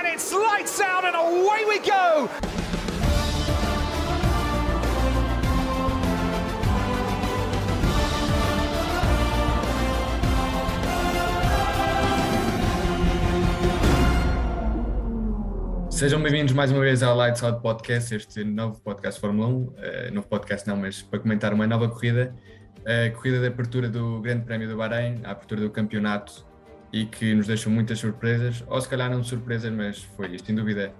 and it's lights out and away we go. Sejam bem-vindos mais uma vez ao Lights Out Podcast, este novo podcast Fórmula 1, uh, novo podcast não, mas para comentar uma nova corrida, a corrida de abertura do Grande Prémio do Bahrein, a abertura do campeonato e que nos deixou muitas surpresas, ou se calhar não surpresas, mas foi sem dúvida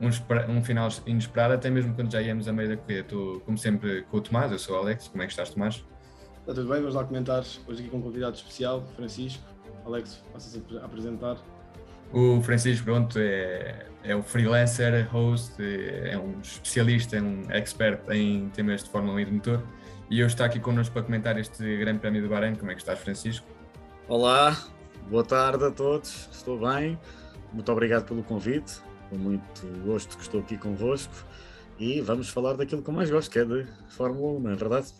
um, um final inesperado, até mesmo quando já íamos a meio da corrida. Estou, como sempre, com o Tomás, eu sou o Alex, como é que estás, Tomás? Está tudo bem, vamos lá comentar hoje aqui com um convidado especial, Francisco. Alex, passas a apresentar. O Francisco, pronto, é, é um freelancer, host, é um especialista, é um expert em temas de Fórmula 1 e de motor. E hoje está aqui connosco para comentar este Grande Prémio do Bahrein. Como é que estás, Francisco? Olá, boa tarde a todos, estou bem. Muito obrigado pelo convite, com muito gosto que estou aqui convosco. E vamos falar daquilo que eu mais gosto, que é de Fórmula 1, não é verdade?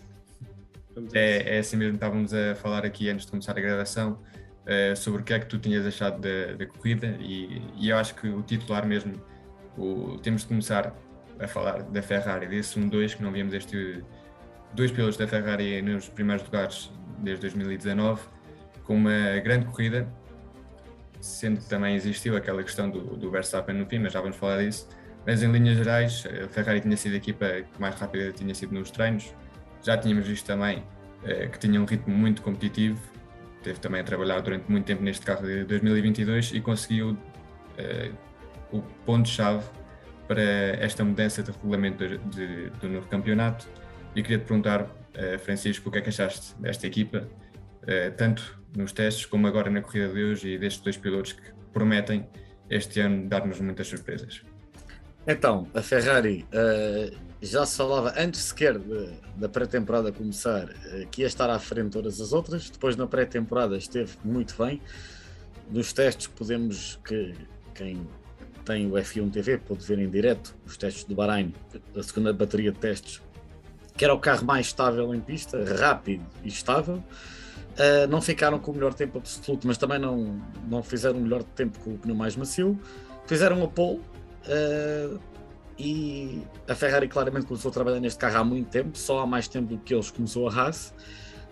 É, é assim mesmo, estávamos a falar aqui antes de começar a gravação uh, sobre o que é que tu tinhas achado da, da corrida e, e, eu acho que o titular mesmo, o, temos de começar a falar da Ferrari, desse 1-2 que não víamos este dois pilotos da Ferrari nos primeiros lugares desde 2019, com uma grande corrida, sendo que também existiu aquela questão do, do Verstappen no fim, mas já vamos falar disso. Mas em linhas gerais, a Ferrari tinha sido a equipa que mais rápida tinha sido nos treinos, já tínhamos visto também eh, que tinha um ritmo muito competitivo, teve também a trabalhar durante muito tempo neste carro de 2022 e conseguiu uh, o ponto-chave para esta mudança de regulamento de, de, do novo campeonato. E queria te perguntar, uh, Francisco, o que é que achaste desta equipa, tanto nos testes como agora na corrida de hoje e destes dois pilotos que prometem este ano dar-nos muitas surpresas? Então, a Ferrari uh, já se falava antes sequer de, da pré-temporada começar uh, que ia estar à frente de todas as outras. Depois, na pré-temporada, esteve muito bem. Nos testes, podemos que quem tem o F1 TV pode ver em direto os testes do Bahrein, a segunda bateria de testes, que era o carro mais estável em pista, rápido e estável. Uh, não ficaram com o melhor tempo absoluto, mas também não, não fizeram o melhor tempo com o pneu mais macio. Fizeram a pole, Uh, e a Ferrari claramente começou a trabalhar neste carro há muito tempo, só há mais tempo do que eles começou a Haas.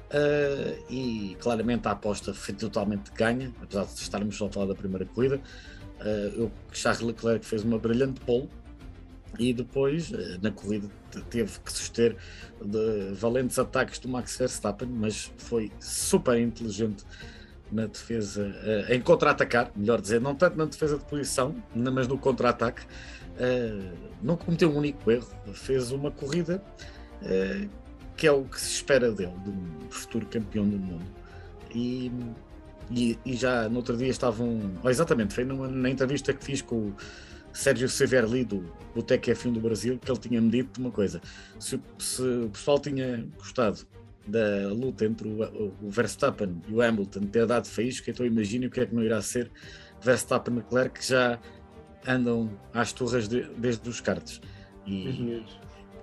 Uh, e claramente a aposta foi totalmente ganha, apesar de estarmos só a falar da primeira corrida. Uh, eu, Charles Leclerc fez uma brilhante pole e depois uh, na corrida teve que suster valentes ataques do Max Verstappen, mas foi super inteligente na defesa, uh, em contra-atacar, melhor dizer, não tanto na defesa de posição, mas no contra-ataque, uh, não cometeu um único erro, fez uma corrida que é o que se espera dele, de um futuro campeão do mundo. E, e, e já no outro dia estavam, oh, exatamente, foi numa, na entrevista que fiz com o Sérgio Severli do, do Tech F1 do Brasil, que ele tinha-me dito uma coisa: se, se o pessoal tinha gostado da luta entre o, o, Verstappen e o Hamilton ter dado faísca, então imagine o que é que não irá ser Verstappen e Leclerc que já andam às turras de, desde os cartes. E,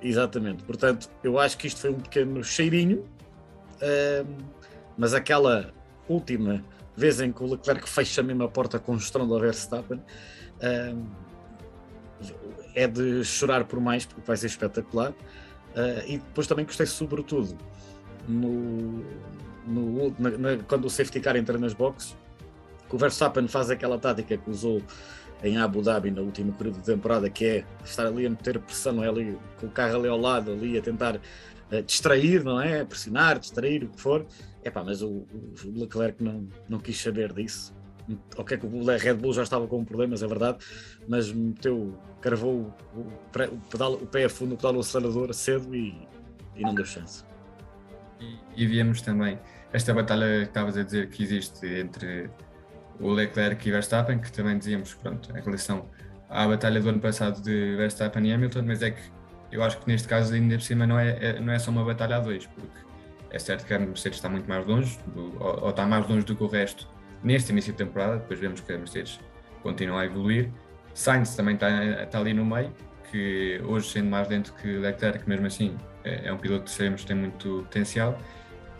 exatamente, portanto, eu acho que isto foi um pequeno cheirinho, mas aquela última vez em que o Leclerc fecha mesmo a porta com o estrondo ao Verstappen um, é de chorar por mais, porque vai ser espetacular. Uh, e depois também gostei sobretudo no, no na, na, quando o safety car entra nas boxes, que o Verstappen faz aquela tática que usou em Abu Dhabi na última corrida de temporada, que é estar ali a meter pressão, é ali, com o carro ali ao lado, ali a tentar uh, distrair, não é? Pressionar, distrair, o que for. Pá, mas o, o Leclerc não, não quis saber disso. Ok, que o Red Bull já estava com problemas, é verdade, mas meteu, cravou o, pedal, o pé a fundo no pedal do acelerador cedo e, e não deu chance. E, víamos também esta batalha que estavas a dizer que existe entre o Leclerc e Verstappen, que também dizíamos, pronto, em relação à batalha do ano passado de Verstappen e Hamilton, mas é que eu acho que neste caso ainda por cima não é, é não é só uma batalha a dois, porque é certo que a Mercedes está muito mais longe, do, ou, ou, está mais longe do que o resto neste início de temporada, depois vemos que a Mercedes continua a evoluir. Sainz também está, está ali no meio, que hoje sendo mais lento que Leclerc, mesmo assim é, é um piloto que sabemos que tem muito potencial.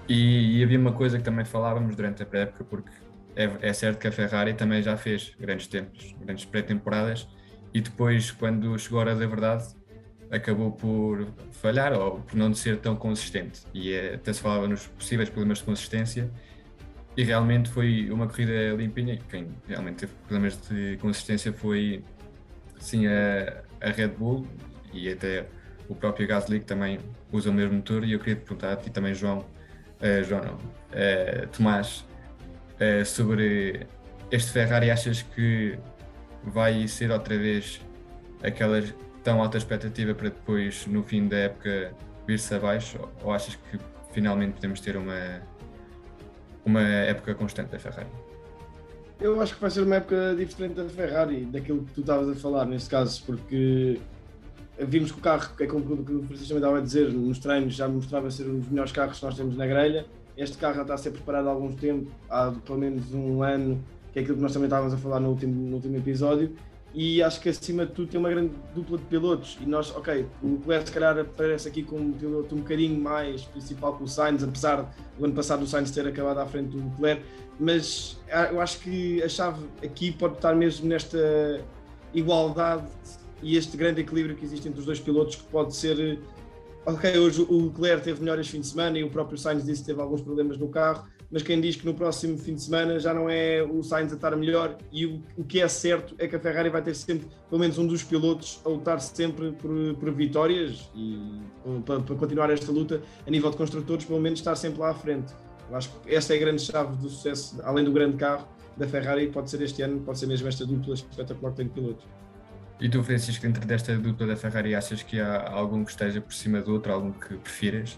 E, e, havia uma coisa que também falávamos durante a pré-época, porque é, é certo que a Ferrari também já fez grandes tempos, grandes pré-temporadas, e depois, quando chegou a hora da verdade, acabou por falhar ou por não ser tão consistente. E é, até se falava nos possíveis problemas de consistência, e realmente foi uma corrida limpinha. Quem realmente teve problemas de consistência foi sim a, a Red Bull e até o próprio Gasly que também usa o mesmo motor. E eu queria te perguntar ti também, João, uh, João não, uh, Tomás, uh, sobre este Ferrari. Achas que vai ser outra vez aquela tão alta expectativa para depois, no fim da época, vir-se abaixo? Ou achas que finalmente podemos ter uma uma época constante da Ferrari? Eu acho que vai ser uma época diferente da Ferrari, daquilo que tu estavas a falar neste caso, porque vimos que o carro, é como o Francisco estava a dizer, nos treinos já mostrava ser um dos melhores carros que nós temos na grelha. Este carro já está a ser preparado há algum tempo, há pelo menos um ano, que é aquilo que nós também estávamos a falar no último, no último episódio, e acho que acima de tudo tem uma grande dupla de pilotos. E nós, ok, o Leclerc se calhar aparece aqui como um piloto um bocadinho mais principal que o Sainz, apesar do ano passado o Sainz ter acabado à frente do Leclerc, mas eu acho que a chave aqui pode estar mesmo nesta igualdade e este grande equilíbrio que existe entre os dois pilotos que pode ser ok, hoje o Leclerc teve melhor este fim de semana e o próprio Sainz disse que teve alguns problemas no carro, mas quem diz que no próximo fim de semana já não é o Sainz a estar melhor e o, o que é certo é que a Ferrari vai ter sempre pelo menos um dos pilotos a lutar sempre por, por vitórias e para, para, continuar esta luta a nível de construtores, pelo menos estar sempre lá à frente. Eu acho que esta é a grande chave do sucesso, além do grande carro da Ferrari, pode ser este ano, pode ser mesmo esta dupla espetacular que tem de pilotos. E tu, Francisco, dentro desta dupla da Ferrari, achas que há algum que esteja por cima do outro, algum que prefiras?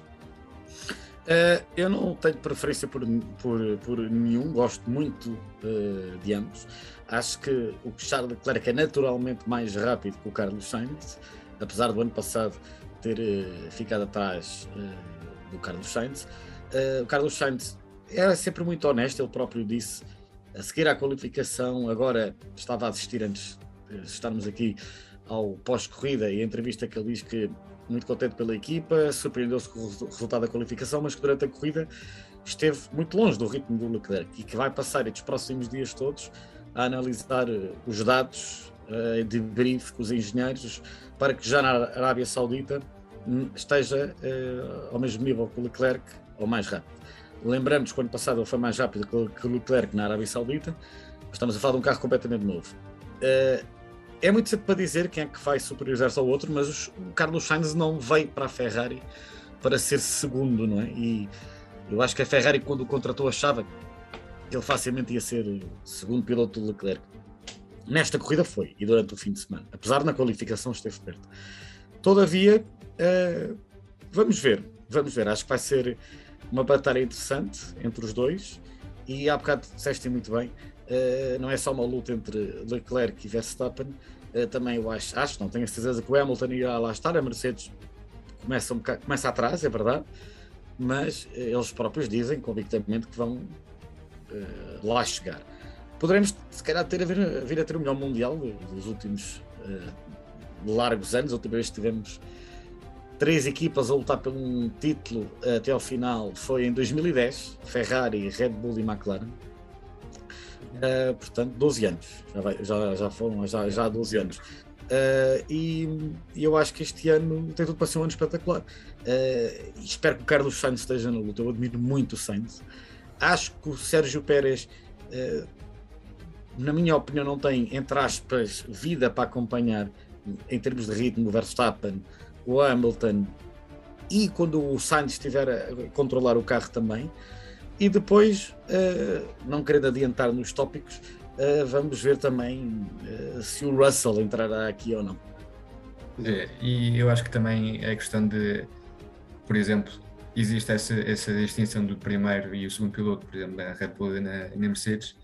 Uh, eu não tenho preferência por, por, por nenhum, gosto muito uh, de ambos. Acho que o Charles Leclerc é naturalmente mais rápido que o Carlos Sainz, apesar do ano passado ter uh, ficado atrás do Carlos Sainz. o Carlos Sainz era sempre muito honesto, ele próprio disse, a seguir à qualificação, agora estava a assistir antes de estarmos aqui ao pós-corrida e a entrevista que ele diz que muito contente pela equipa, surpreendeu-se com o resultado da qualificação, mas que durante a corrida esteve muito longe do ritmo do Leclerc e que vai passar estes próximos dias todos a analisar eh, os dados uh, de brief com os engenheiros para que já na Arábia Saudita hum, esteja uh, ao mesmo nível que o Leclerc ou mais rápido. Lembramos que o ano passado ele foi mais rápido que o Leclerc na Arábia Saudita, estamos a falar de um carro completamente novo. Uh, é muito cedo para dizer quem é que vai superiorizar-se ao outro, mas o Carlos Sainz não veio para a Ferrari para ser segundo, não é? E eu acho que a Ferrari, quando o contratou, achava que ele facilmente ia ser segundo piloto do Leclerc. Nesta corrida foi, e durante o fim de semana, apesar na qualificação esteve perto. Todavia, uh, vamos ver, vamos ver. Acho que vai ser uma batalha interessante entre os dois. E há bocado disseste muito bem, não é só uma luta entre Leclerc e Verstappen, uh, também eu acho, acho, não tenho a certeza que o Hamilton irá lá estar, a Mercedes começa, um bocado, começa atrás, é verdade, mas uh, eles próprios dizem convictamente que vão lá chegar. Poderemos, se calhar, ter a vir, vir a ter o melhor Mundial dos últimos largos anos, a última vez que tivemos três equipas a lutar por um título até ao final foi em 2010, Ferrari, Red Bull e McLaren. Uh, portanto, 12 anos, já, vai, já, já foram já, já há 12 anos. Uh, e, e, eu acho que este ano tem tudo para ser um ano espetacular. Uh, espero que o Carlos Sainz esteja na luta. Eu admiro muito o Sainz. Acho que o Sérgio Pérez, na minha opinião, não tem, entre aspas, vida para acompanhar em termos de ritmo o Verstappen, o Hamilton e quando o Sainz estiver a controlar o carro também. E depois, uh, não querendo adiantar nos tópicos, uh, vamos ver também uh, se o Russell entrará aqui ou não. É, e eu acho que também é questão de, por exemplo, existe essa, essa distinção do primeiro e o segundo piloto, por exemplo, na Red Bull e na, na Mercedes,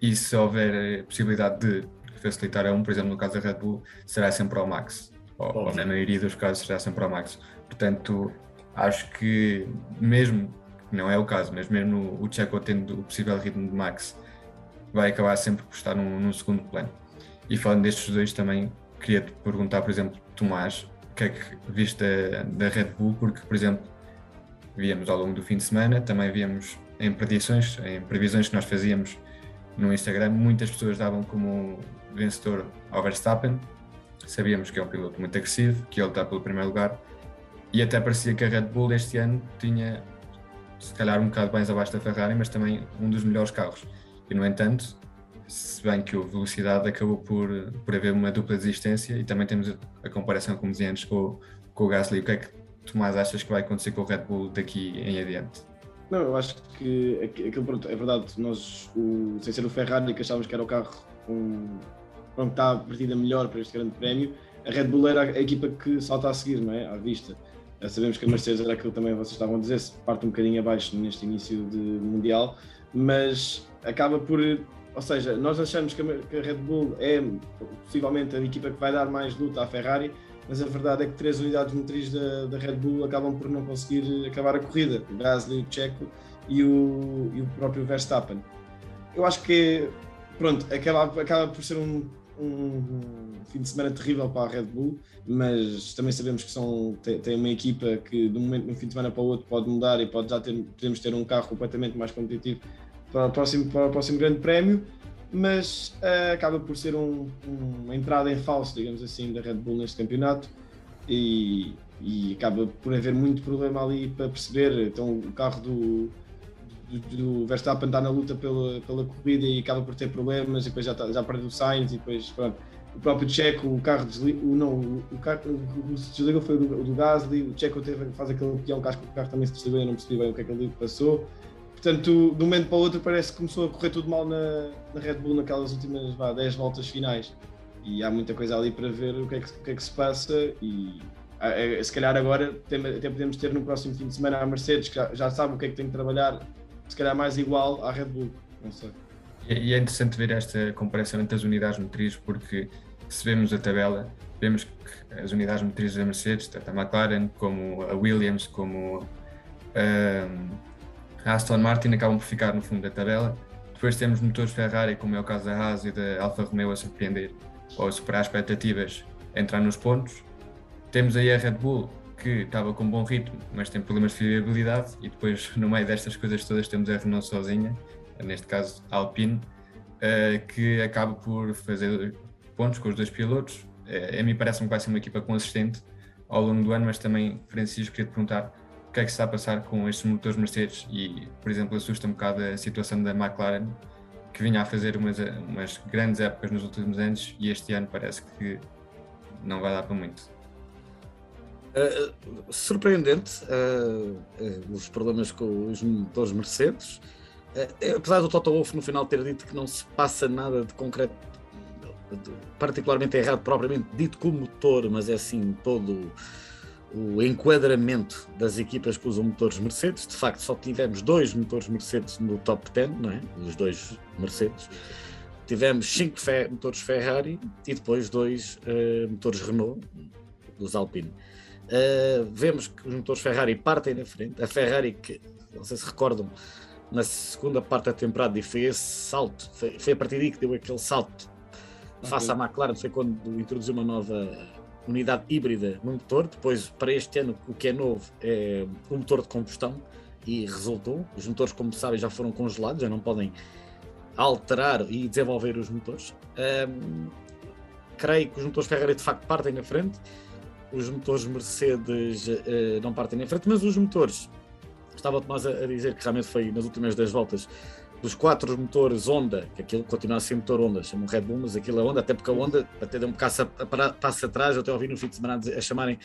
e se houver a possibilidade de facilitar a um, por exemplo, no caso da Red Bull, será sempre ao Max, ou, ou na maioria dos casos será sempre ao Max. Portanto, acho que mesmo não é o caso, mas mesmo o Checo tendo o possível ritmo de Max, vai acabar sempre por estar num, num segundo plano. E falando destes dois também, queria te perguntar, por exemplo, Tomás, o que é que viste da, da Red Bull, porque, por exemplo, víamos ao longo do fim de semana, também víamos em predições, em previsões que nós fazíamos no Instagram, muitas pessoas davam como vencedor ao Verstappen. Sabíamos que é um piloto muito agressivo, que ele está pelo primeiro lugar, e até parecia que a Red Bull este ano tinha, se calhar, um bocado mais abaixo da Ferrari, mas também um dos melhores carros. E, no entanto, se bem que o velocidade acabou por, por haver uma dupla existência e também temos a comparação, como dizia antes, com, com o Gasly. O que é que tu mais achas que vai acontecer com o Red Bull daqui em adiante? Não, eu acho que aquilo, pronto, é verdade, nós, o, sem ser o Ferrari, que achávamos que era o carro com, pronto, está a partida melhor para este grande prémio, a Red Bull era a equipa que salta a seguir, não é? À vista. Sabemos que a Mercedes era aquilo também vocês estavam a dizer, se parte um bocadinho abaixo neste início de Mundial, mas acaba por. Ou seja, nós achamos que a Red Bull é possivelmente a equipa que vai dar mais luta à Ferrari, mas a verdade é que três unidades motrizes da, da, Red Bull acabam por não conseguir acabar a corrida: o Gasly, o Checo e o, e o próprio Verstappen. Eu acho que, pronto, acaba, acaba por ser um, um, fim de semana terrível para a Red Bull, mas também sabemos que são, tem, uma equipa que de um momento, de um fim de semana para o outro, pode mudar e pode já ter, podemos ter um carro completamente mais competitivo para o próximo, para o próximo grande prémio mas uh, acaba por ser um, uma entrada em falso, digamos assim, da Red Bull neste campeonato e, e, acaba por haver muito problema ali para perceber. Então, o carro do, do, Verstappen está na luta pela, pela corrida e acaba por ter problemas, e depois já, tá, já perdeu o Sainz, e depois pronto. O próprio Checo, o carro o, não, o, carro o, o se desligou foi o do, Gasly, o Checo teve, faz aquele peão, que o carro também se desligou, eu não percebi bem o que é que ele passou. Portanto, de um momento para o outro parece que começou a correr tudo mal na, na Red Bull naquelas últimas vá, 10 voltas finais. E há muita coisa ali para ver o que é que, que, é que se passa e é, se calhar agora até podemos ter no próximo fim de semana a Mercedes que já, já sabe o que é que tem que trabalhar, se calhar mais igual à Red Bull, não sei. E é interessante ver esta comparação entre as unidades motrizes porque se vemos a tabela, vemos que as unidades motrizes da Mercedes, tanto a McLaren como a Williams, como a Aston Martin acabam por ficar no fundo da tabela. Depois temos motores Ferrari, como é o caso da Haas e da Alfa Romeo, a surpreender ou a superar expectativas, a entrar nos pontos. Temos aí a Red Bull, que estava com bom ritmo, mas tem problemas de fiabilidade. E depois, no meio destas coisas todas, temos a Renault sozinha, neste caso Alpine, eh, que acaba por fazer pontos com os dois pilotos. Eh, a mim parece-me que vai ser uma equipa consistente ao longo do ano, mas também, Francisco, queria te perguntar que é que se está a passar com estes motores Mercedes e, por exemplo, assusta um bocado a situação da McLaren, que vinha a fazer umas, umas grandes épocas nos últimos anos e este ano parece que não vai dar para muito. Uh, surpreendente uh, uh, os problemas com os motores Mercedes. apesar do Toto Wolff no final ter dito que não se passa nada de concreto, de, particularmente errado, propriamente dito com o motor, mas é assim todo o enquadramento das equipas que usam motores Mercedes. De facto, só tivemos dois motores Mercedes no top 10, não é? Os dois Mercedes. Tivemos cinco fe motores Ferrari e depois dois motores Renault, dos Alpine. Uh, vemos que os motores Ferrari partem na frente. A Ferrari, que não sei se recordam, na segunda parte da temporada, e foi esse salto, foi, foi a partir daí que deu aquele salto face à McLaren, foi quando introduziu uma nova unidade híbrida no motor. Depois, para este ano, o que é novo é o motor de combustão e resultou. Os motores, como sabem, já foram congelados, já não podem alterar e desenvolver os motores. Um, creio que os motores Ferrari de facto partem na frente, os motores Mercedes uh, não partem na frente, mas os motores, estava o Tomás a, dizer que realmente foi nas últimas 10 voltas dos quatro motores Honda, que aquilo continua a ser motor Honda, chamam Red Bull, mas aquilo é Honda, até porque a Honda até deu um passo, passo atrás, eu até ouvi no fim de semana a chamarem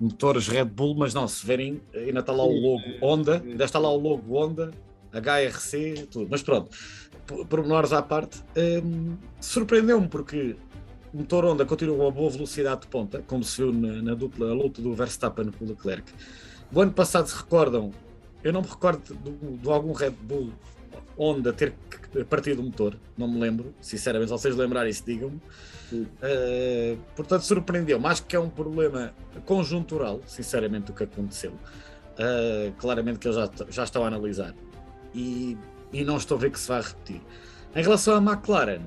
motores Red Bull, mas não, se verem, ainda está lá o logo Honda, ainda está lá o logo Honda, HRC, tudo, mas pronto, por menores à parte, hum, surpreendeu-me porque motor Honda continua a boa velocidade de ponta, como se viu na, na dupla luta do Verstappen com o Leclerc. O ano passado, se recordam, eu não me recordo de, de algum Red Bull Honda ter partido o motor, não me lembro, sinceramente, se vocês lembrarem isso, digam-me. Uh, portanto, surpreendeu-me. Acho que é um problema conjuntural, sinceramente, o que aconteceu. Uh, claramente que eles já, já estão a analisar e, e não estou a ver que se vai repetir. Em relação à McLaren,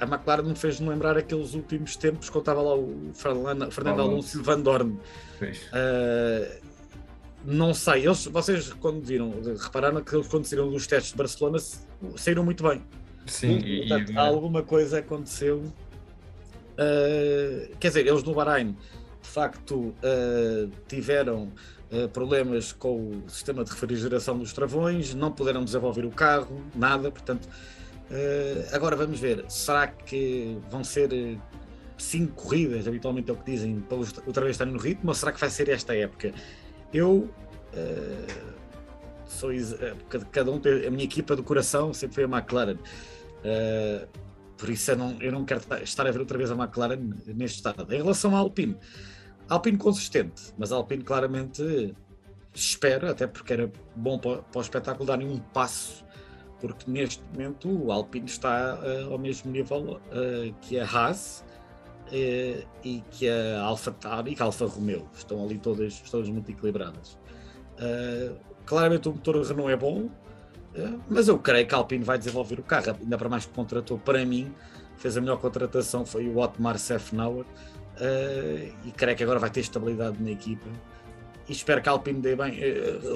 a McLaren me fez-me lembrar aqueles últimos tempos quando estava lá o Fernando, Fernando Alonso e o Van Dorn. Uh, não sei, eles, vocês quando viram, repararam que eles quando saíram dos testes de Barcelona saíram muito bem. Sim, e, portanto, e... alguma coisa aconteceu. Uh, quer dizer, eles no Bahrein de facto uh, tiveram uh, problemas com o sistema de refrigeração dos travões, não puderam desenvolver o carro, nada, portanto. Agora vamos ver, será que vão ser cinco corridas, habitualmente é o que dizem, para outra vez estarem no ritmo, ou será que vai ser esta época? Eu uh, sou cada um tem a minha equipa do coração sempre foi a McLaren. Uh, por isso eu não, eu não quero estar a ver outra vez a McLaren neste estado. Em relação à Alpine, Alpine consistente, mas Alpine claramente espero, até porque era bom para, para o espetáculo darem um passo, porque neste momento o Alpine está uh, ao mesmo nível uh, que a Haas uh, e que a Alfa Tauri e que a Alfa Romeo. Estão ali todas, todas muito equilibradas. claramente o motor Renault é bom, mas eu creio que a Alpine vai desenvolver o carro, ainda para mais que contratou para mim, fez a melhor contratação, foi o Otmar Sefnauer, e creio que agora vai ter estabilidade na equipa. E espero que a Alpine dê bem,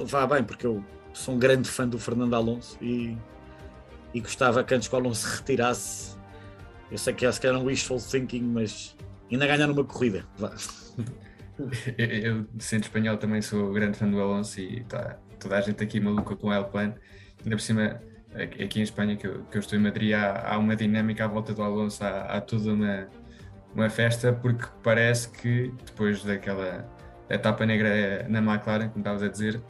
vá bem, porque eu sou um grande fã do Fernando Alonso e, e gostava que antes que o Alonso se retirasse, eu sei que é se calhar um wishful thinking, mas ainda ganhar numa corrida. Eu, sendo espanhol, também sou grande fã do Alonso e tá, toda a gente aqui maluca com o El ainda por cima, aqui em Espanha, que eu, que eu estou em Madrid, há, há, uma dinâmica à volta do Alonso, há, há toda uma, uma festa, porque parece que depois daquela etapa negra na McLaren, como estavas a dizer,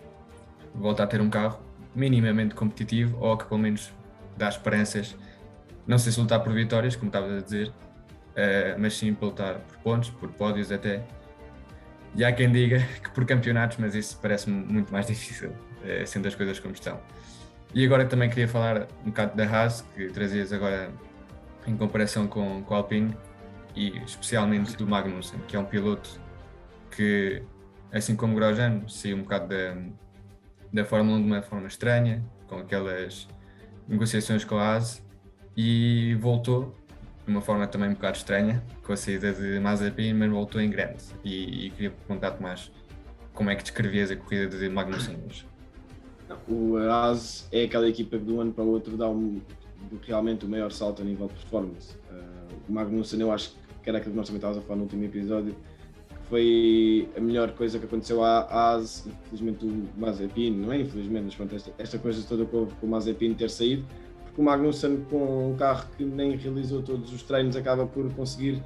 volta a ter um carro minimamente competitivo ou que pelo menos dá esperanças, não sei se lutar por vitórias, como estavas a dizer, uh, mas sim por lutar por pontos, por pódios até. E há quem diga que por campeonatos, mas isso parece-me muito mais difícil, uh, sendo as coisas como estão. E agora também queria falar um bocado da Haas, que trazias agora em comparação com, com o Alpine, e especialmente do Magnussen, que é um piloto que, assim como Grosjean, saiu um bocado da, da Fórmula 1 de uma forma estranha, com aquelas negociações com a Haas, e voltou de uma forma também um bocado estranha, com a saída de Mazepin, mas voltou em grande. E, e queria perguntar-te mais como é que descrevias a corrida de Magnussen hoje? O AS é aquela equipa que de um ano para o outro dá um, realmente o maior salto a nível de performance. Uh, o Magnussen, eu acho que era aquilo que nós também estávamos a falar no último episódio, foi a melhor coisa que aconteceu à AS, infelizmente o Mazepin, não é infelizmente, mas pronto, esta, esta coisa toda com, com o Mazepin ter saído, porque o Magnussen com um carro que nem realizou todos os treinos acaba por conseguir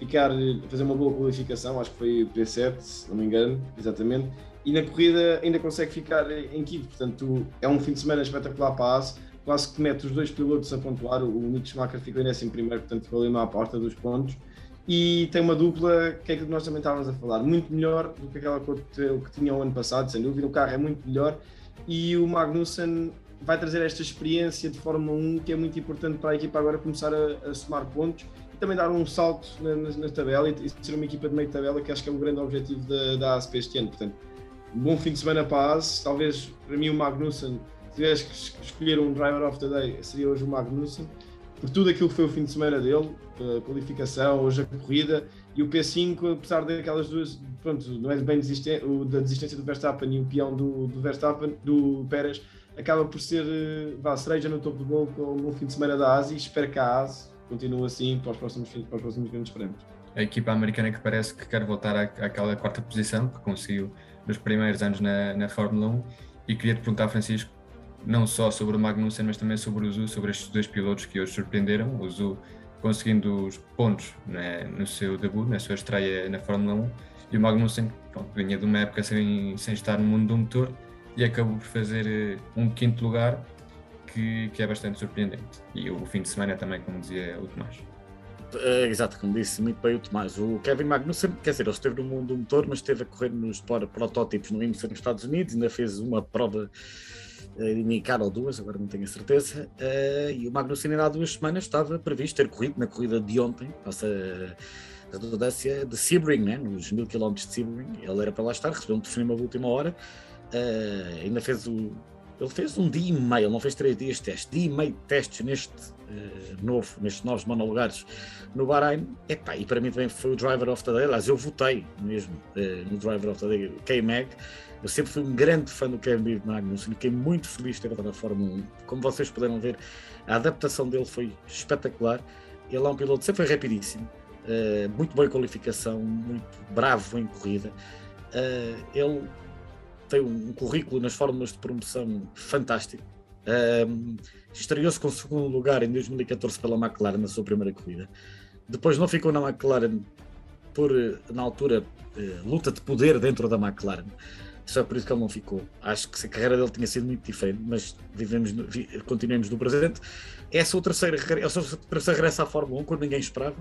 ficar, fazer uma boa qualificação, acho que foi o P7, se não me engano, exatamente, e na corrida ainda consegue ficar em quinto. Portanto, é um fim de semana espetacular para a AS. Quase que mete os dois pilotos a pontuar. O Nick Schumacher ficou em décimo primeiro, portanto, ficou ali à porta dos pontos. E tem uma dupla que é que nós também estávamos a falar, muito melhor do que aquela que tinha o ano passado, sem dúvida. O carro é muito melhor e o Magnussen vai trazer esta experiência de Fórmula 1 que é muito importante para a equipa agora começar a, a somar pontos e também dar um salto na, na, na tabela e, e ser uma equipa de meio tabela que acho que é o grande objetivo da, da ASP este ano. Portanto, um bom fim de semana para a AS. Talvez para mim o Magnussen, se tivesse que escolher um driver of the day, seria hoje o Magnussen, por tudo aquilo que foi o fim de semana dele, a qualificação, hoje a corrida e o P5, apesar daquelas duas, pronto, não é bem o da desistência do Verstappen e o peão do, do Verstappen, do Pérez, acaba por ser vá, cereja no topo do bolo com um bom fim de semana da AS e espero que a AS continue assim para os próximos, para os próximos grandes prémios. A equipa americana que parece que quer voltar à, àquela quarta posição que conseguiu nos primeiros anos na, na Fórmula 1 e queria te perguntar, Francisco, não só sobre o Magnussen, mas também sobre o Zu, sobre estes dois pilotos que hoje surpreenderam, o Zu conseguindo os pontos né, no seu debut, na sua estreia na Fórmula 1, e o Magnussen, pronto, vinha de uma época sem, sem estar no mundo do motor e acabou por fazer eh, um quinto lugar que, que é bastante surpreendente. E o fim de semana também, como dizia o Tomás. É, exato, como disse muito bem o Tomás. O Kevin Magnussen, quer dizer, ele esteve no mundo do motor, mas esteve a correr nos protótipos no IMSA nos Estados Unidos, ainda fez uma prova uh, indicada ou duas, agora não tenho a certeza. Uh, e o Magnussen, há duas semanas, estava previsto ter corrido na corrida de ontem, passa a redundância de Sebring, né, nos mil quilómetros de Sebring. Ele era para lá estar, recebeu um telefonema de última hora, ainda fez o, ele fez um dia e meio, não fez três dias de teste, dia e meio de testes neste uh, novo, nestes novos monolugares no Bahrein. Epá, e para mim também foi o Driver of the Day. Aliás, eu votei mesmo uh, no Driver of the Day, K-Mag. Eu sempre fui um grande fã do Kevin Magnussen, fiquei muito feliz de ter voltado na Fórmula 1. Como vocês puderam ver, a adaptação dele foi espetacular. Ele é um piloto, sempre foi rapidíssimo, uh, muito boa em qualificação, muito bravo em corrida. Ele tem um currículo nas fórmulas de promoção fantástico. Um, Estreou-se com segundo lugar em 2014 pela McLaren na sua primeira corrida. Depois não ficou na McLaren por, na altura, eh, luta de poder dentro da McLaren. Só é por isso que ele não ficou. Acho que a carreira dele tinha sido muito diferente, mas vivemos, no, vi, continuemos no presente. Essa é o terceiro, é o terceiro regresso à Fórmula 1, quando ninguém esperava.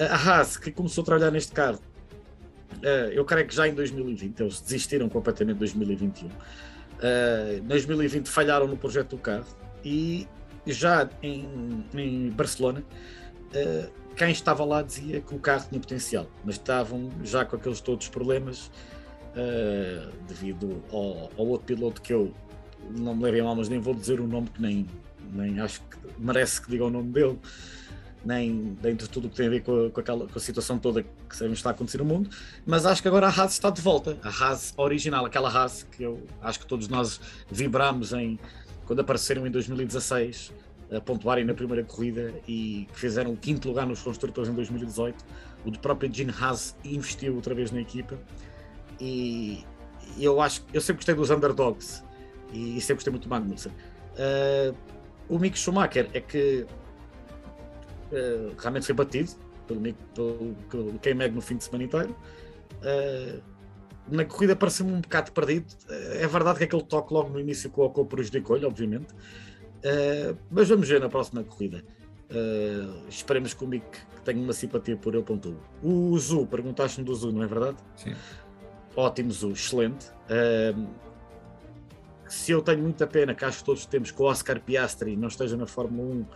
A Haas, que começou a trabalhar neste carro, eu creio que já em 2020, eles desistiram completamente de 2021. Uh, em 2020 falharam no projeto do carro e já em, em Barcelona, uh, quem estava lá dizia que o carro tinha potencial, mas estavam já com aqueles todos os problemas uh, devido ao, ao, outro piloto que eu não me levem mal, mas nem vou dizer o nome que nem, nem acho que merece que diga o nome dele nem dentro de tudo que tem a ver com com, aquela, com a situação toda que sabemos está a acontecer no mundo, mas acho que agora a Haas está de volta, a Haas original, aquela Haas que eu acho que todos nós vibramos em quando apareceram em 2016 a pontuarem na primeira corrida e que fizeram o quinto lugar nos construtores em 2018. O próprio Gene Haas investiu outra vez na equipa e eu acho eu sempre gostei dos underdogs e sempre gostei muito do Magnussen. Uh, o Mick Schumacher é que uh, realmente foi batido pelo, pelo, pelo K-Mag no fim de semana inteiro. Uh, na corrida pareceu-me um bocado perdido. Uh, é verdade que aquele toque logo no início com o Ocon prejudicou-lhe, obviamente. mas vamos ver na próxima corrida. esperemos que o Mick tenha uma simpatia por ele, pontuou. O Zu, perguntaste-me do Zu, não é verdade? Sim. Ótimo Zu, excelente. se eu tenho muita pena que acho que todos temos que o Oscar Piastri não esteja na Fórmula 1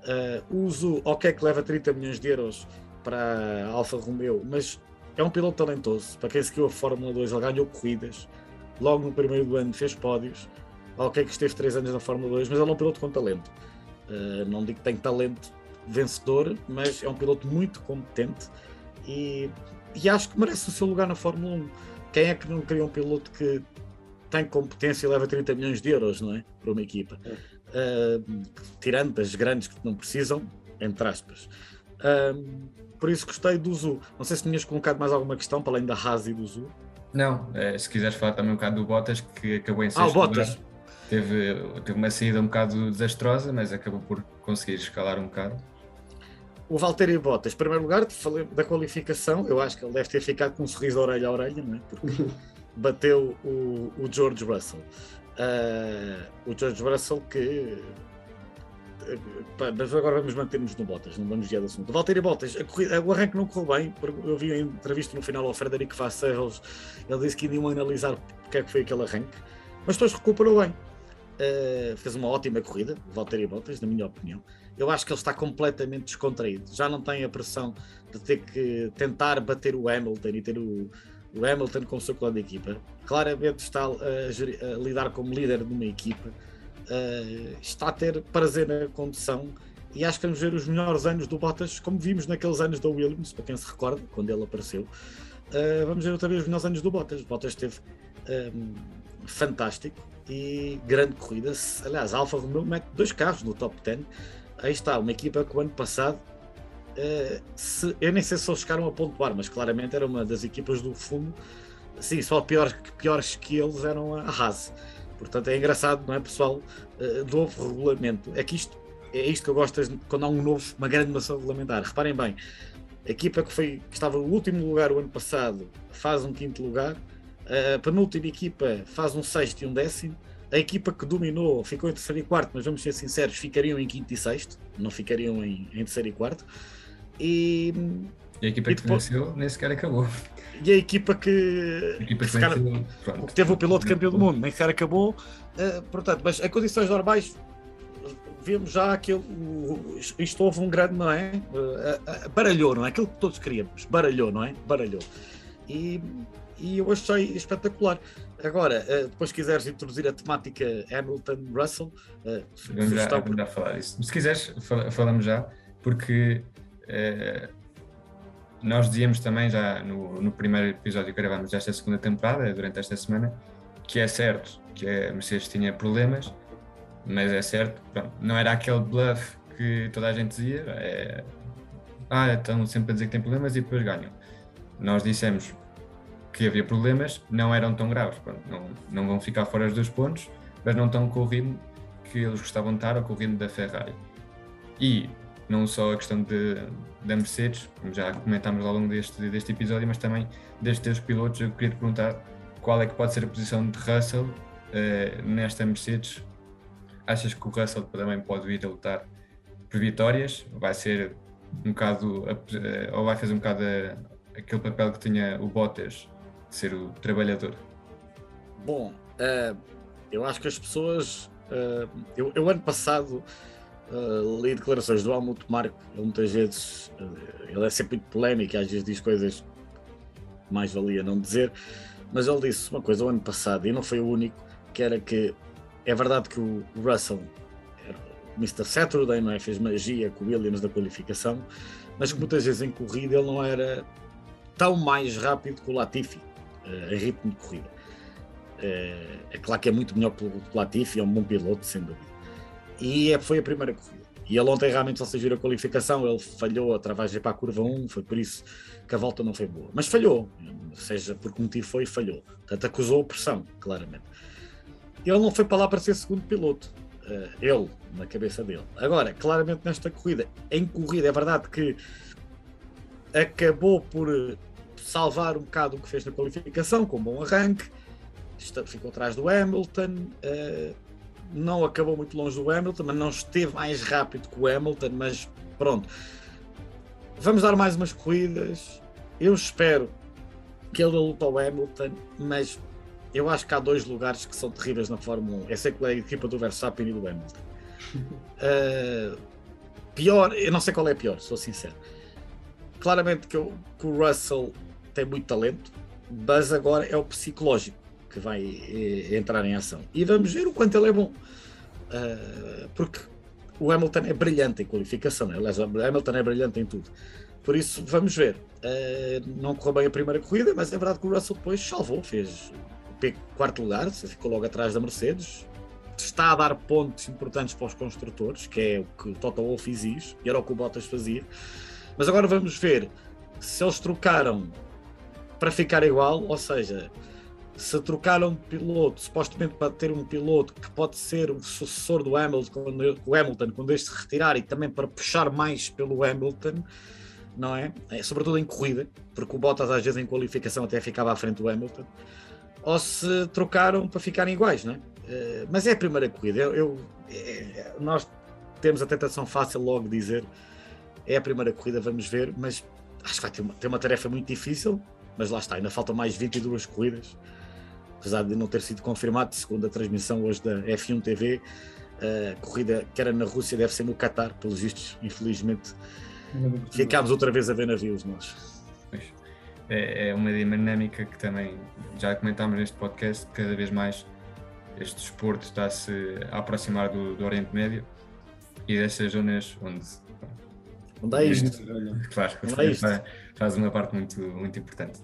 Uh, uso, ok, que leva 30 milhões de euros para Alfa Romeo, mas é um piloto talentoso. Para quem seguiu a Fórmula 2, ele ganhou corridas, logo no primeiro do ano fez pódios. Ok, que esteve 3 anos na Fórmula 2, mas ele é um piloto com talento. Uh, não digo que tem talento vencedor, mas é um piloto muito competente e, e acho que merece o seu lugar na Fórmula 1. Quem é que não queria um piloto que tem competência e leva 30 milhões de euros, não é? Para uma equipa. Uh, tirando as grandes que não precisam, entre aspas. Uh, por isso gostei do Zu. Não sei se tinhas colocado mais alguma questão para além da Haas e do Zu. Não, é, se quiseres falar também um bocado do Bottas, que acabou em sexto ah, o Bottas. Teve, teve uma saída um bocado desastrosa, mas acabou por conseguir escalar um bocado. O Valtteri Bottas, em primeiro lugar, falei da qualificação, eu acho que ele deve ter ficado com um sorriso orelha a orelha, não é? Porque bateu o, o George Russell. Uh, o George Russell que mas agora vamos manter-nos no Bottas, não vamos guiar do assunto. Valtteri Bottas, a corrida, o arranque não correu bem, eu vi a entrevista no final ao Frederico Vasserros, ele disse que iriam analisar porque é que foi aquele arranque, mas depois recuperou bem. Uh, fez uma ótima corrida, Valtteri Bottas, na minha opinião. Eu acho que ele está completamente descontraído, já não tem a pressão de ter que tentar bater o Hamilton e ter o, o Hamilton com o seu clã de equipa, claramente está a, a, a lidar como líder de uma equipa, uh, está a ter prazer na condução e acho que vamos ver os melhores anos do Bottas, como vimos naqueles anos da Williams, para quem se recorda, quando ele apareceu. Uh, vamos ver outra vez os melhores anos do Bottas. Bottas esteve um, fantástico e grande corrida. Aliás, a Alfa Romeo mete dois carros no top 10. Aí está, uma equipa que o ano passado Uh, se, eu nem sei se eles chegaram a pontuar, mas claramente era uma das equipas do fundo. Sim, só pior, piores que eles eram a Haas. Portanto, é engraçado, não é, pessoal? Uh, novo regulamento. É que isto é isto que eu gosto quando há um novo, uma grande maçã regulamentar. Reparem bem, a equipa que, foi, que estava no último lugar o ano passado faz um quinto lugar, a penúltima equipa faz um sexto e um décimo, a equipa que dominou ficou em terceiro e quarto, mas vamos ser sinceros, ficariam em quinto e sexto, não ficariam em, em terceiro e quarto. E, e a equipa e que depois, venceu nem sequer acabou. E a equipa que, a equipa que, que, venceu, que teve o piloto campeão do mundo nem sequer acabou. Uh, portanto, mas em condições normais vemos já aquele. Isto houve um grande, não é? Uh, uh, baralhou, não é? Aquilo que todos queríamos. Baralhou, não é? Baralhou. E, e eu achei espetacular. Agora, depois quiseres introduzir a temática Hamilton-Russell, uh, vamos, já, já falar isso. Se quiseres, falamos já, porque nós dizíamos também já no, no primeiro episódio que gravamos desta segunda temporada, durante esta semana, que é certo que a Mercedes tinha problemas, mas é certo, pronto, não era aquele bluff que toda a gente dizia, é, ah, estão sempre a dizer que têm problemas e depois ganham. Nós dissemos que havia problemas, não eram tão graves, pronto, não, não vão ficar fora dos dois pontos, mas não estão com o ritmo que eles gostavam de estar ou com o ritmo da Ferrari. E não só a questão de, da Mercedes, como já comentámos ao longo deste, deste episódio, mas também destes teus pilotos, eu queria te perguntar qual é que pode ser a posição de Russell uh, nesta Mercedes. Achas que o Russell também pode vir a lutar por vitórias? Vai ser um bocado, uh, ou vai fazer um bocado uh, aquele papel que tinha o Bottas, de ser o trabalhador? Bom, eu acho que as pessoas. eu, eu ano passado uh, li declarações do Helmut Marko, ele muitas vezes, uh, ele é sempre muito polémico, às vezes diz coisas que mais valia não dizer, mas ele disse uma coisa o ano passado, e não foi o único, que era que é verdade que o Russell era o Mr. Saturday, não é? fez magia com o Williams da qualificação, mas que muitas vezes em corrida ele não era tão mais rápido que o Latifi, uh, em ritmo de corrida. É claro que é muito melhor que o Latifi, é um bom piloto, sem dúvida e é, foi a primeira corrida. E ele ontem realmente, vocês viram a qualificação, ele falhou a travagem para a curva 1, foi por isso que a volta não foi boa. Mas falhou, seja por que motivo foi, falhou. Portanto, acusou pressão, claramente. Ele não foi para lá para ser segundo piloto. Uh, ele, na cabeça dele. Agora, claramente nesta corrida, em corrida, é verdade que acabou por salvar um bocado o que fez na qualificação, com um bom arranque, ficou atrás do Hamilton. Não acabou muito longe do Hamilton, mas não esteve mais rápido que o Hamilton, mas pronto. Vamos dar mais umas corridas. Eu espero que ele lute ao Hamilton, mas eu acho que há dois lugares que são terríveis na Fórmula 1. Eu sei que é a equipa do Verstappen e do Hamilton. Uh, pior, eu não sei qual é pior, sou sincero. Claramente que, eu, que o Russell tem muito talento, mas agora é o psicológico que vai eh, entrar em ação. E vamos ver o quanto ele é bom. Uh, porque o Hamilton é brilhante em qualificação, né? aliás, o Hamilton é brilhante em tudo. Por isso, vamos ver. Uh, não correu bem a primeira corrida, mas é verdade que o Russell depois salvou, fez quarto lugar, ficou logo atrás da Mercedes. Está a dar pontos importantes para os construtores, que é o que o Toto Wolff exige, e era o que o Bottas fazia. Mas agora vamos ver se eles trocaram para ficar igual, ou seja, se trocaram de piloto, supostamente para ter um piloto que pode ser o sucessor do Hamilton quando, o Hamilton quando este se retirar e também para puxar mais pelo Hamilton, não é? é? Sobretudo em corrida, porque o Bottas às vezes em qualificação até ficava à frente do Hamilton, ou se trocaram para ficarem iguais, não é? Uh, mas é a primeira corrida. Eu, eu é, nós temos a tentação fácil logo de dizer é a primeira corrida, vamos ver, mas acho que vai ter uma, ter uma tarefa muito difícil, mas lá está, ainda faltam mais 22 corridas apesar de não ter sido confirmado, segundo a transmissão hoje da F1 TV, a corrida que era na Rússia deve ser no Qatar, pelos vistos, infelizmente. Ficámos outra vez a ver navios nós. É, é uma dinâmica que também já comentámos neste podcast, cada vez mais este desporto está-se a aproximar do, do, Oriente Médio e dessas zonas onde. Onde é isto? Claro, é isto? faz uma parte muito, muito importante.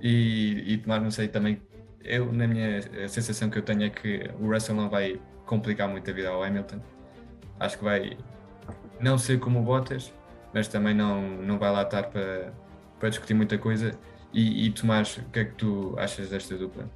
E, e Tomás, não sei também eu, na minha a sensação que eu tenho é que o Russell não vai complicar muito a vida ao Hamilton. Acho que vai não ser como o Bottas, mas também não, não vai lá estar para, para discutir muita coisa. E, e Tomás, o que é que tu achas desta dupla?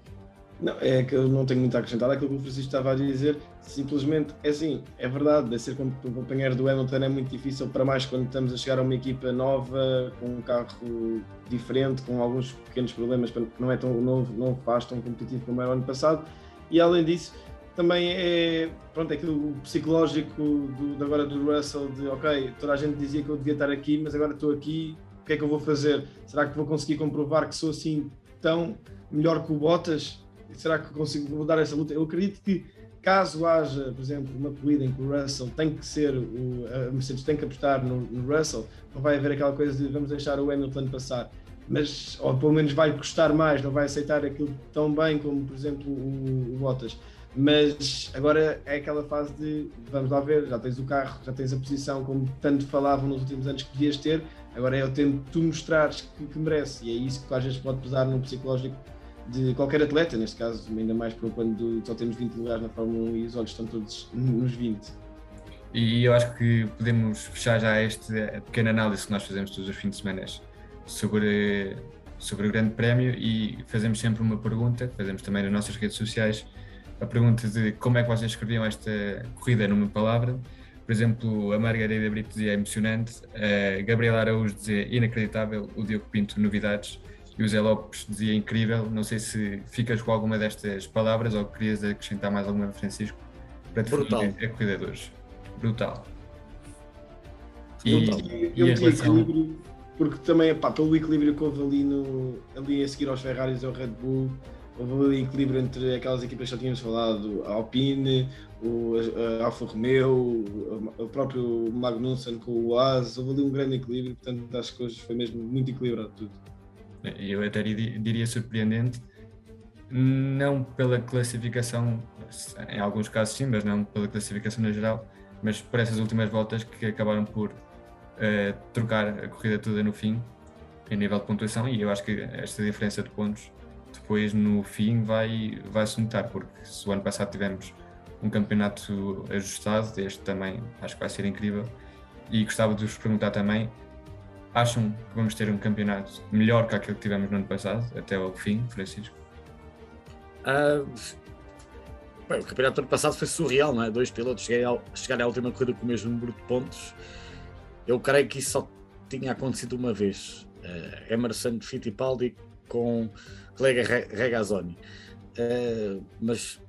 Não, é que eu não tenho muito a acrescentar aquilo que o Francisco estava a dizer. Simplesmente é assim, é verdade, de ser companheiro do Hamilton é muito difícil, para mais quando estamos a chegar a uma equipa nova, com um carro diferente, com alguns pequenos problemas, que não é tão novo, não faz tão competitivo como era o ano passado. E além disso, também é pronto, é aquilo psicológico do, agora do Russell de ok, toda a gente dizia que eu devia estar aqui, mas agora estou aqui, o que é que eu vou fazer? Será que vou conseguir comprovar que sou assim tão melhor que o Bottas? Será que consigo mudar essa luta? Eu acredito que caso haja, por exemplo, uma corrida em que o Russell tem que ser, o, a Mercedes tem que apostar no, no, Russell, não vai haver aquela coisa de vamos deixar o Hamilton passar, mas, ou pelo menos vai custar mais, não vai aceitar aquilo tão bem como, por exemplo, o, o Bottas. Mas agora é aquela fase de vamos lá ver, já tens o carro, já tens a posição como tanto falavam nos últimos anos que devias ter, agora é o tempo de tu mostrares que, que merece, e é isso que às vezes pode pesar no psicológico de qualquer atleta, neste caso, ainda mais para quando só temos 20 lugares na Fórmula 1 e os olhos estão todos nos 20. E eu acho que podemos fechar já esta pequena análise que nós fazemos todos os fins de semana sobre, sobre o Grande Prémio e fazemos sempre uma pergunta, fazemos também nas nossas redes sociais, a pergunta de como é que vocês escreviam esta corrida numa palavra. Por exemplo, a Margarida Brito dizia emocionante, a Gabriela Araújo dizia inacreditável, o Diogo Pinto novidades e o Zé Lopes dizia incrível. Não sei se ficas com alguma destas palavras ou querias acrescentar mais alguma, Francisco, para definir Brutal. a corrida de hoje. Brutal. E, e, e, relação... equilíbrio, porque também, pá, pelo equilíbrio que houve ali, no, ali a seguir aos Ferraris e ao Red Bull, houve ali equilíbrio entre aquelas equipas que já tínhamos falado, a Alpine, o a Alfa Romeo, o, próprio Magnussen com o Oaz, houve ali um grande equilíbrio, portanto acho que hoje foi mesmo muito equilibrado tudo eu até diria surpreendente, não pela classificação, em alguns casos sim, mas não pela classificação na geral, mas por essas últimas voltas que acabaram por uh, trocar a corrida toda no fim, em nível de pontuação, e eu acho que esta diferença de pontos depois no fim vai, vai se notar, porque se o ano passado tivemos um campeonato ajustado, este também acho que vai ser incrível. E gostava de vos perguntar também Acham que vamos ter um campeonato melhor que aquele que tivemos no ano passado, até ao fim, Francisco? Uh, bem, o campeonato do ano passado foi surreal, não é? Dois pilotos chegarem à última corrida com o mesmo número de pontos. Eu creio que isso só tinha acontecido uma vez. Uh, Emerson Fittipaldi com colega Regazzoni. Uh, mas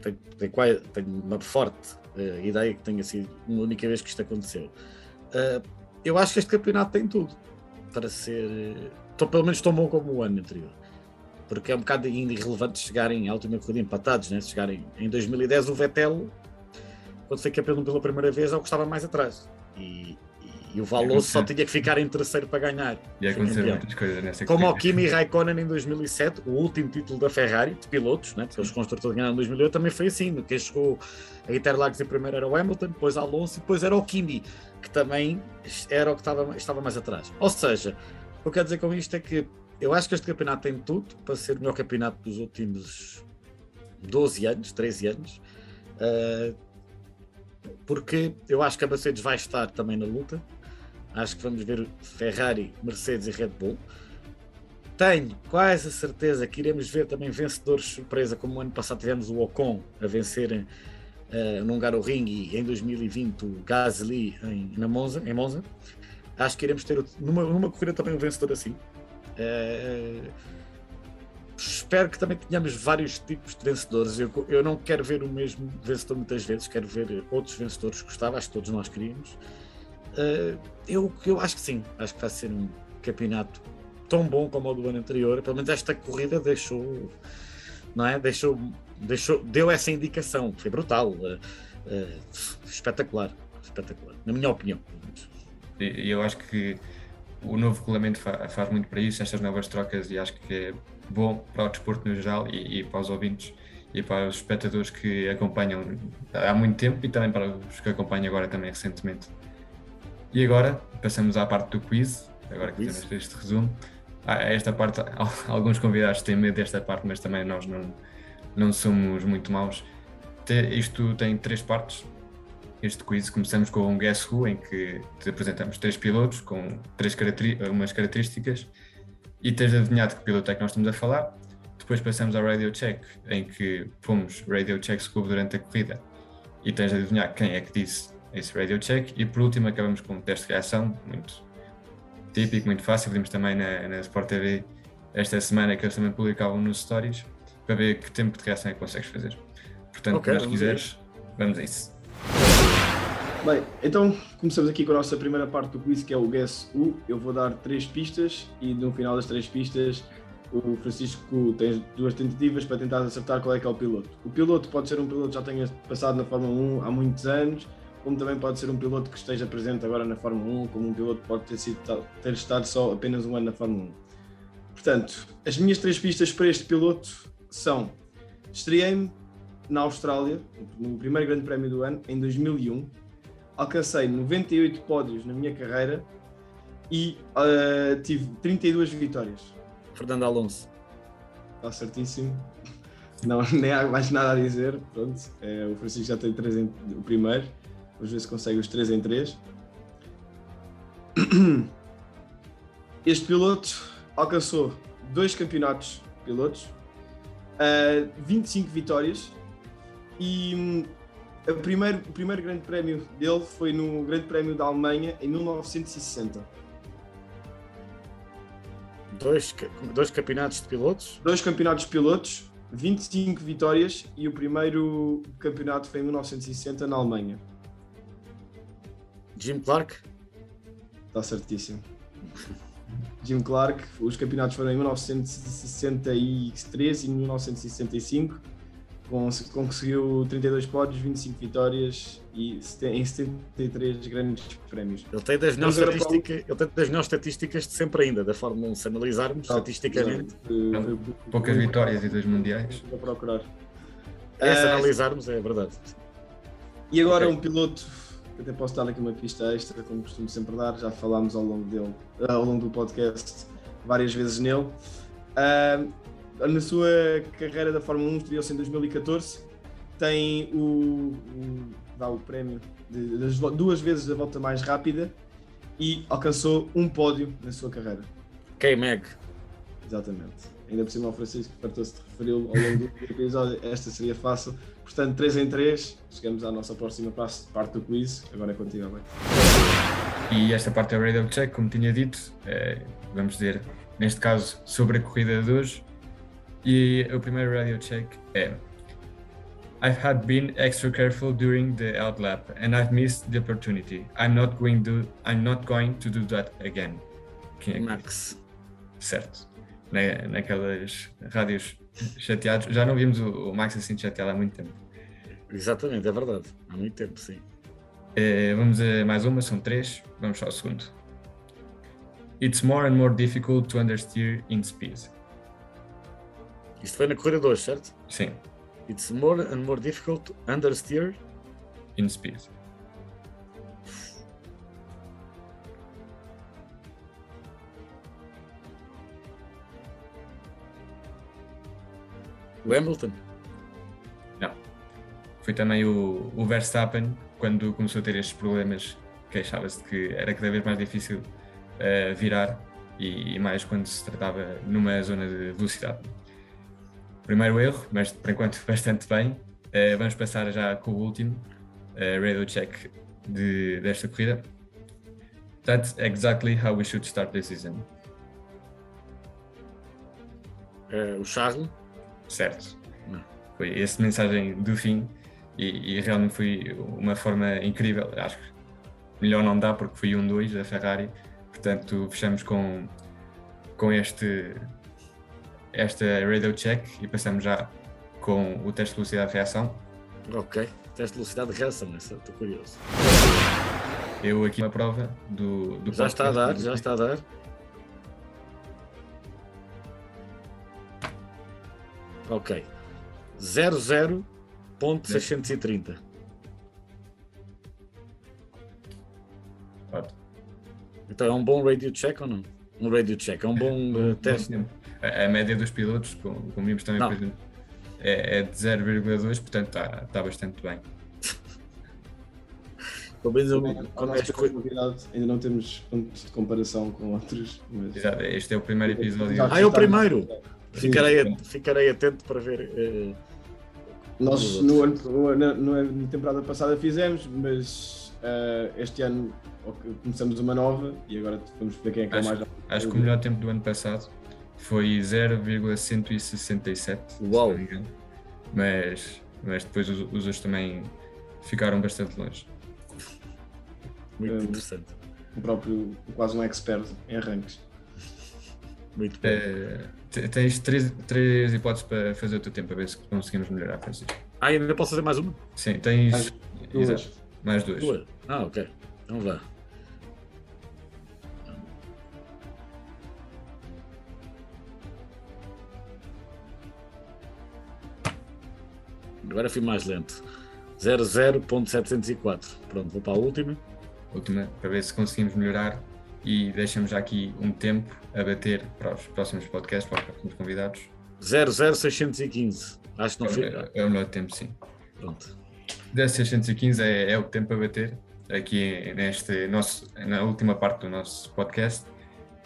tenho, tenho, tenho, uma forte uh, ideia que tenha sido uma única vez que isto aconteceu. Uh, eu acho que este campeonato tem tudo para ser. Tô, pelo menos tão bom como o ano anterior. Porque é um bocado ainda irrelevante chegarem à última corrida empatados, né? Chegarem em 2010, o Vettel, quando foi campeão pela primeira vez, é o que estava mais atrás. E, e o Valoso só tinha que ficar em terceiro para ganhar. E acontecer muitas coisas nessa Como o Kimi Raikkonen em 2007, o último título da Ferrari, de pilotos, né? porque os construtores ganharam em 2008, também foi assim. Quem chegou a Interlagos em primeiro era o Hamilton, depois Alonso e depois era o Kimi, que também era o que estava, estava mais atrás. Ou seja, o que eu quero dizer com isto é que eu acho que este campeonato tem tudo para ser o melhor campeonato dos últimos 12 anos, 13 anos. Uh, porque eu acho que a Mercedes vai estar também na luta. Acho que vamos ver Ferrari, Mercedes e Red Bull. Tenho quase a certeza que iremos ver também vencedores surpresa, como o ano passado tivemos o Ocon a vencer uh, no Hungaroring e em 2020 o Gasly em, na Monza, em Monza. Acho que iremos ter numa, numa corrida também um vencedor assim. Uh, espero que também tenhamos vários tipos de vencedores. Eu, eu não quero ver o mesmo vencedor muitas vezes, quero ver outros vencedores gostava, acho que todos nós queríamos. Uh, eu, eu acho que sim, acho que vai ser um campeonato tão bom como o do ano anterior. Pelo menos esta corrida deixou, não é? Deixou, deixou, deu essa indicação. Foi brutal, uh, uh, espetacular, espetacular, na minha opinião. E eu acho que o novo regulamento faz muito para isso, estas novas trocas, e acho que é bom para o desporto no geral e, e para os ouvintes e para os espectadores que acompanham há muito tempo e também para os que acompanham agora também recentemente. E agora passamos à parte do quiz, agora que temos este resumo. Ah, esta parte, alguns convidados têm medo desta parte, mas também nós não, não somos muito maus. Isto tem três partes. Este quiz começamos com um Guess Who, em que te apresentamos três pilotos com três umas características e tens de que piloto é que nós estamos a falar. Depois passamos ao Radio Check, em que fomos Radio Check Scoop durante a corrida e tens de adivinhar quem é que disse esse radio check. E por último acabamos com um teste de reação, muito típico, muito fácil. Vimos também na, na Sport TV esta semana que eles também publicavam nos stories para ver que tempo de reação é que consegues fazer. Portanto, okay, se quiseres, vamos a isso. Bem, então começamos aqui com a nossa primeira parte do quiz que é o Guess Who. Eu vou dar três pistas e no final das três pistas o Francisco tem duas tentativas para tentar acertar qual é que é o piloto. O piloto pode ser um piloto que já tenha passado na Fórmula 1 há muitos anos, como também pode ser um piloto que esteja presente agora na Fórmula 1, como um piloto pode ter, sido, ter estado só apenas um ano na Fórmula 1. Portanto, as minhas três pistas para este piloto são: estreiei-me na Austrália, no primeiro Grande Prémio do ano, em 2001, alcancei 98 pódios na minha carreira e uh, tive 32 vitórias. Fernando Alonso. Está certíssimo. Não, nem há mais nada a dizer. Pronto, é, o Francisco já tem 3 em, o primeiro. Vamos ver se consegue os 3 em 3. Este piloto alcançou dois campeonatos pilotos, uh, 25 vitórias e o primeiro, o primeiro grande prémio dele foi no Grande Prémio da Alemanha em 1960. Dois, dois campeonatos de pilotos? Dois campeonatos de pilotos, 25 vitórias e o primeiro campeonato foi em 1960 na Alemanha. Jim Clark? Está certíssimo. Jim Clark, os campeonatos foram em 1963 e 1965 conseguiu 32 pódios, 25 vitórias e em 73 grandes prémios. Ele tem das melhores, estatística, ele tem das melhores estatísticas de sempre ainda, da Fórmula 1, se analisarmos estatisticamente. Poucas vitórias e dois mundiais. Vou procurar. É, se uh, analisarmos, é verdade. E agora okay. um piloto, até posso dar aqui uma pista extra, como costumo sempre dar, já falámos ao longo, dele, ao longo do podcast várias vezes nele. Uh, na sua carreira da Fórmula 1, estreou-se em 2014, tem o, o, dá o prémio de, das duas vezes a volta mais rápida e alcançou um pódio na sua carreira. K-Mag. Exatamente. Ainda por cima o Francisco fartou-se de referi ao longo do episódio, esta seria fácil. Portanto, 3 em 3, chegamos à nossa próxima parte do quiz. Agora é contigo, Alex. E esta parte é o Radio Check, como tinha dito, é, vamos dizer, neste caso, sobre a corrida de hoje. E o primeiro radio check é I've had been extra careful during the outlap and I've missed the opportunity. I'm not going to I'm not going to do that again. Quem é Max. Certo. Na, naquelas rádios chateados. Já não vimos o, o, Max assim chateado há muito tempo. Exatamente, é verdade. Há muito tempo, sim. É, vamos a mais uma, são três. Vamos ao segundo. It's more and more difficult to understeer in speed. Isto foi na corrida 2, certo? Sim. It's more and more difficult to understeer in speed. O Hamilton? Não. Foi também o, o Verstappen, quando começou a ter estes problemas, queixava-se de que era cada vez mais difícil uh, virar e, e mais quando se tratava numa zona de velocidade. Primeiro erro, mas por enquanto bastante bem. Uh, vamos passar já com o último uh, radio check de, desta corrida. That's exactly how we should start the season. Uh, o Charles? Certo. Não. Foi essa mensagem do fim e, e, realmente foi uma forma incrível. Acho que melhor não dá porque foi um 2 da Ferrari. Portanto, fechamos com, com este esta radio check e passamos já com o teste de velocidade de reação. Ok, teste de velocidade de reação, estou curioso. Eu aqui uma prova do, do Já está a dar, já está a dar. Ok. 00.630. Então é um bom radio check ou não? Um radio check, é um bom uh, teste a, a, média dos pilotos, como, como vimos também, por exemplo, é, é de 0,2, portanto está tá bastante bem. Pelo menos eu, quando é novidade, ainda não temos pontos de comparação com outros. Mas... Exato, este é o primeiro episódio. Ah, é o primeiro! Ficarei, ficarei atento para ver. Uh, Nós no, no, na, na, temporada passada fizemos, mas uh, este ano começamos uma nova e agora vamos ver quem é que acho, é mais. Acho que o melhor tempo do ano passado foi 0,167. Uau! Mas, mas depois os, os outros também ficaram bastante longe. Muito um, interessante. O próprio, quase um expert em arranques. Muito bem. Uh, tens três, três hipóteses para fazer o teu tempo, a ver se conseguimos melhorar, Francisco. Ah, ainda posso fazer mais uma? Sim, tens. Mais duas. Exato, mais duas. duas. Ah, ok. Então vá. Agora fui mais lento. 00.704. Pronto, vou para a última. Última, para ver se conseguimos melhorar e deixamos já aqui um tempo a bater para os próximos podcasts, para os próximos convidados. 00615. Acho que não foi. É, é o melhor tempo, sim. Pronto. 10615 é, é o tempo a bater aqui neste nosso, na última parte do nosso podcast.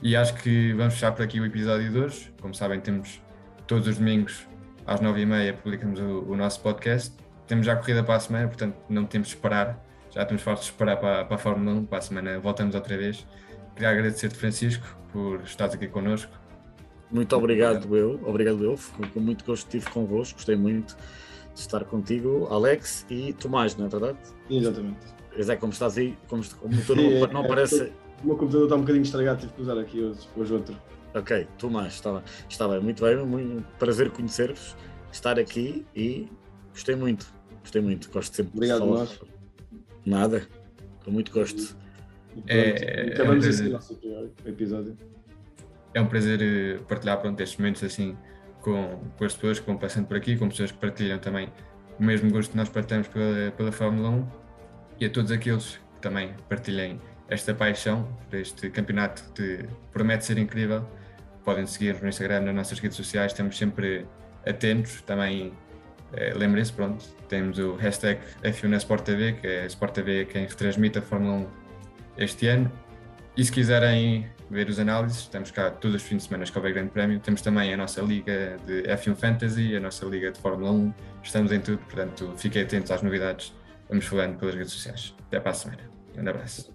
E acho que vamos fechar por aqui o episódio de hoje. Como sabem, temos todos os domingos às 9h30 publicamos o, o, nosso podcast. Temos já corrida para a semana, portanto não temos de esperar. Já estamos fartos de esperar para, para a Fórmula 1. Para a semana voltamos outra vez. Queria agradecer-te, Francisco, por estares aqui connosco. Muito obrigado, obrigado. eu. Obrigado, eu. Com muito gosto estive convosco. Gostei muito de estar contigo, Alex e Tomás, não é verdade? Exatamente. É como estás aí, como, como tu não, é, não parece. O meu computador está um bocadinho estragado, tive que usar aqui hoje, hoje outro. Ok, Tomás, está, está bem, muito bem, muito prazer conhecer-vos, estar aqui e gostei muito, gostei muito, gosto sempre Obrigado, de falar. Nós. Nada, com muito gosto. É, acabamos é um esse nosso episódio. É um prazer eh, partilhar pronto, estes momentos assim com, com as pessoas que vão passando por aqui, com pessoas que partilham também o mesmo gosto que nós partilhamos pela, pela Fórmula 1 e a todos aqueles que também partilhem esta paixão por este campeonato que promete ser incrível podem seguir-nos no Instagram, nas nossas redes sociais, estamos sempre atentos. Também eh, lembrem-se, pronto, temos o hashtag F1 na Sport TV, que é a Sport TV quem retransmite a Fórmula 1 este ano. E se quiserem ver os análises, estamos cá todos os fins de semana que houver grande prémio. Temos também a nossa liga de F1 Fantasy, a nossa liga de Fórmula 1. Estamos em tudo, portanto fiquem atentos às novidades. Vamos falando pelas redes sociais. Até para a semana. Um abraço.